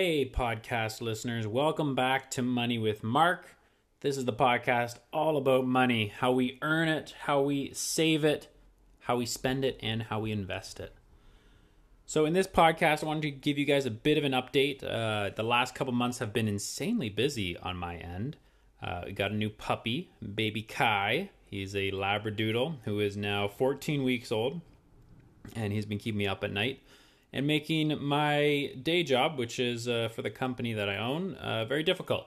Hey, podcast listeners, welcome back to Money with Mark. This is the podcast all about money how we earn it, how we save it, how we spend it, and how we invest it. So, in this podcast, I wanted to give you guys a bit of an update. Uh, the last couple months have been insanely busy on my end. Uh, we got a new puppy, baby Kai. He's a Labradoodle who is now 14 weeks old, and he's been keeping me up at night and making my day job, which is uh, for the company that I own, uh, very difficult.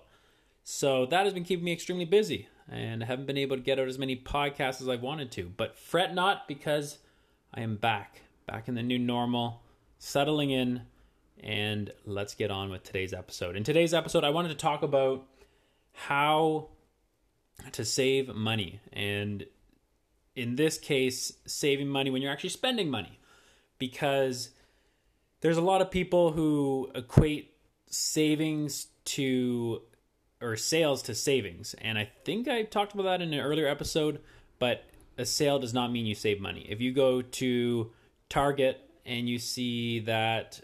So that has been keeping me extremely busy, and I haven't been able to get out as many podcasts as I've wanted to. But fret not, because I am back, back in the new normal, settling in, and let's get on with today's episode. In today's episode, I wanted to talk about how to save money, and in this case, saving money when you're actually spending money, because there's a lot of people who equate savings to or sales to savings. And I think I talked about that in an earlier episode, but a sale does not mean you save money. If you go to Target and you see that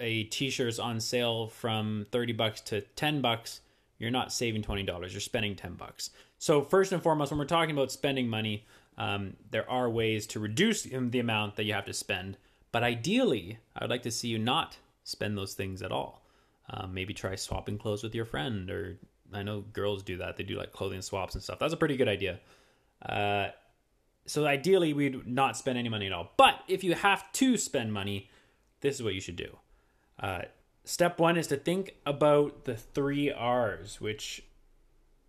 a t-shirt is on sale from 30 bucks to 10 bucks, you're not saving $20, you're spending 10 bucks. So first and foremost, when we're talking about spending money, um, there are ways to reduce the amount that you have to spend but ideally, I would like to see you not spend those things at all. Um, maybe try swapping clothes with your friend, or I know girls do that. They do like clothing swaps and stuff. That's a pretty good idea. Uh, so ideally, we'd not spend any money at all. But if you have to spend money, this is what you should do. Uh, step one is to think about the three R's, which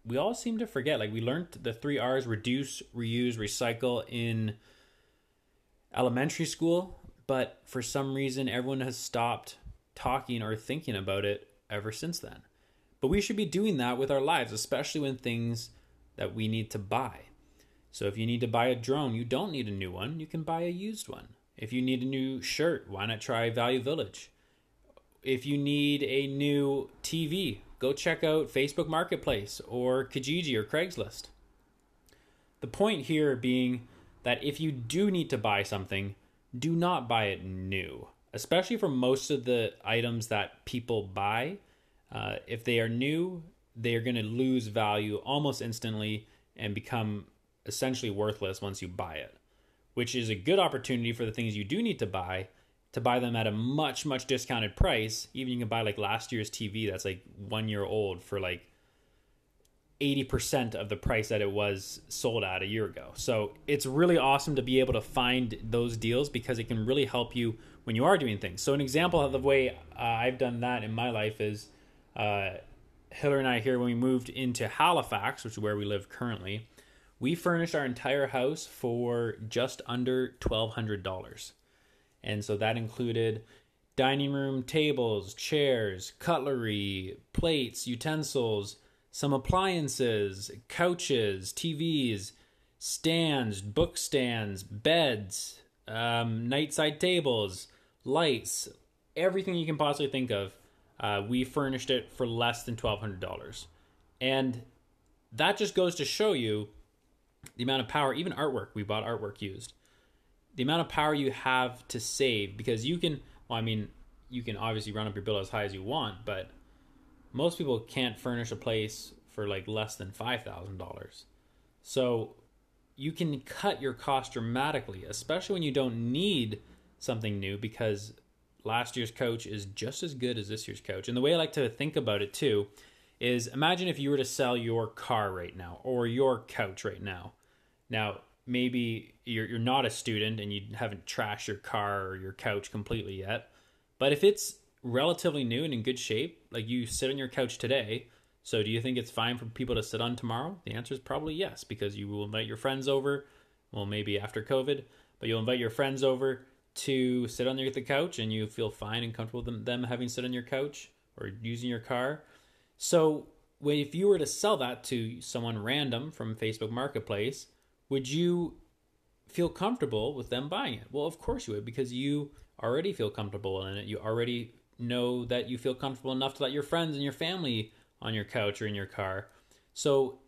we all seem to forget. Like we learned the three R's: reduce, reuse, recycle in elementary school but for some reason everyone has stopped talking or thinking about it ever since then. But we should be doing that with our lives, especially when things that we need to buy. So if you need to buy a drone, you don't need a new one, you can buy a used one. If you need a new shirt, why not try Value Village? If you need a new TV, go check out Facebook Marketplace or Kijiji or Craigslist. The point here being that if you do need to buy something, do not buy it new, especially for most of the items that people buy. Uh, if they are new, they are going to lose value almost instantly and become essentially worthless once you buy it, which is a good opportunity for the things you do need to buy to buy them at a much, much discounted price. Even you can buy like last year's TV that's like one year old for like 80% of the price that it was sold at a year ago. So it's really awesome to be able to find those deals because it can really help you when you are doing things. So, an example of the way uh, I've done that in my life is uh, Hillary and I here, when we moved into Halifax, which is where we live currently, we furnished our entire house for just under $1,200. And so that included dining room tables, chairs, cutlery, plates, utensils some appliances, couches, TVs, stands, book stands, beds, um, nightside tables, lights, everything you can possibly think of. Uh, we furnished it for less than $1,200. And that just goes to show you the amount of power, even artwork, we bought artwork used, the amount of power you have to save because you can, well, I mean, you can obviously run up your bill as high as you want, but most people can't furnish a place for like less than $5,000. So you can cut your cost dramatically, especially when you don't need something new because last year's coach is just as good as this year's coach. And the way I like to think about it too is imagine if you were to sell your car right now or your couch right now. Now, maybe you're you're not a student and you haven't trashed your car or your couch completely yet. But if it's relatively new and in good shape. Like you sit on your couch today. So do you think it's fine for people to sit on tomorrow? The answer is probably yes, because you will invite your friends over. Well, maybe after COVID, but you'll invite your friends over to sit on the couch and you feel fine and comfortable with them, them having sit on your couch or using your car. So if you were to sell that to someone random from Facebook Marketplace, would you feel comfortable with them buying it? Well, of course you would, because you already feel comfortable in it. You already know that you feel comfortable enough to let your friends and your family on your couch or in your car. So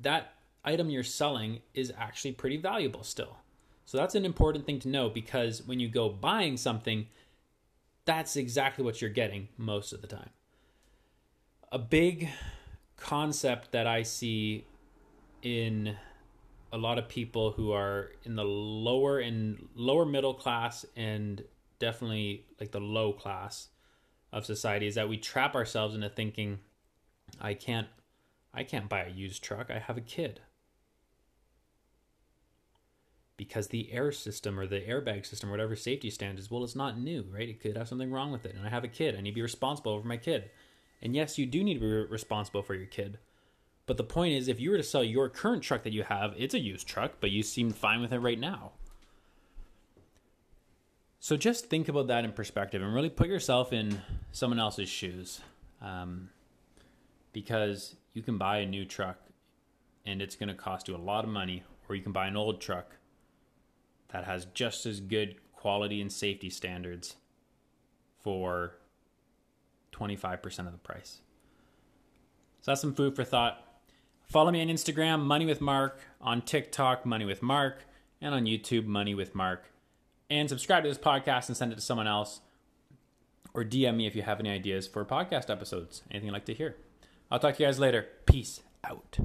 that item you're selling is actually pretty valuable still. So that's an important thing to know because when you go buying something, that's exactly what you're getting most of the time. A big concept that I see in a lot of people who are in the lower and lower middle class and definitely like the low class of society is that we trap ourselves into thinking I can't I can't buy a used truck. I have a kid. Because the air system or the airbag system or whatever safety standards, well, it's not new, right? It could have something wrong with it. And I have a kid. I need to be responsible over my kid. And yes, you do need to be responsible for your kid. But the point is, if you were to sell your current truck that you have, it's a used truck, but you seem fine with it right now. So just think about that in perspective and really put yourself in someone else's shoes. Um, because you can buy a new truck and it's going to cost you a lot of money, or you can buy an old truck that has just as good quality and safety standards for 25% of the price. So that's some food for thought. Follow me on Instagram, Money with Mark, on TikTok, Money with Mark, and on YouTube, Money with Mark. And subscribe to this podcast and send it to someone else. Or DM me if you have any ideas for podcast episodes, anything you'd like to hear. I'll talk to you guys later. Peace out.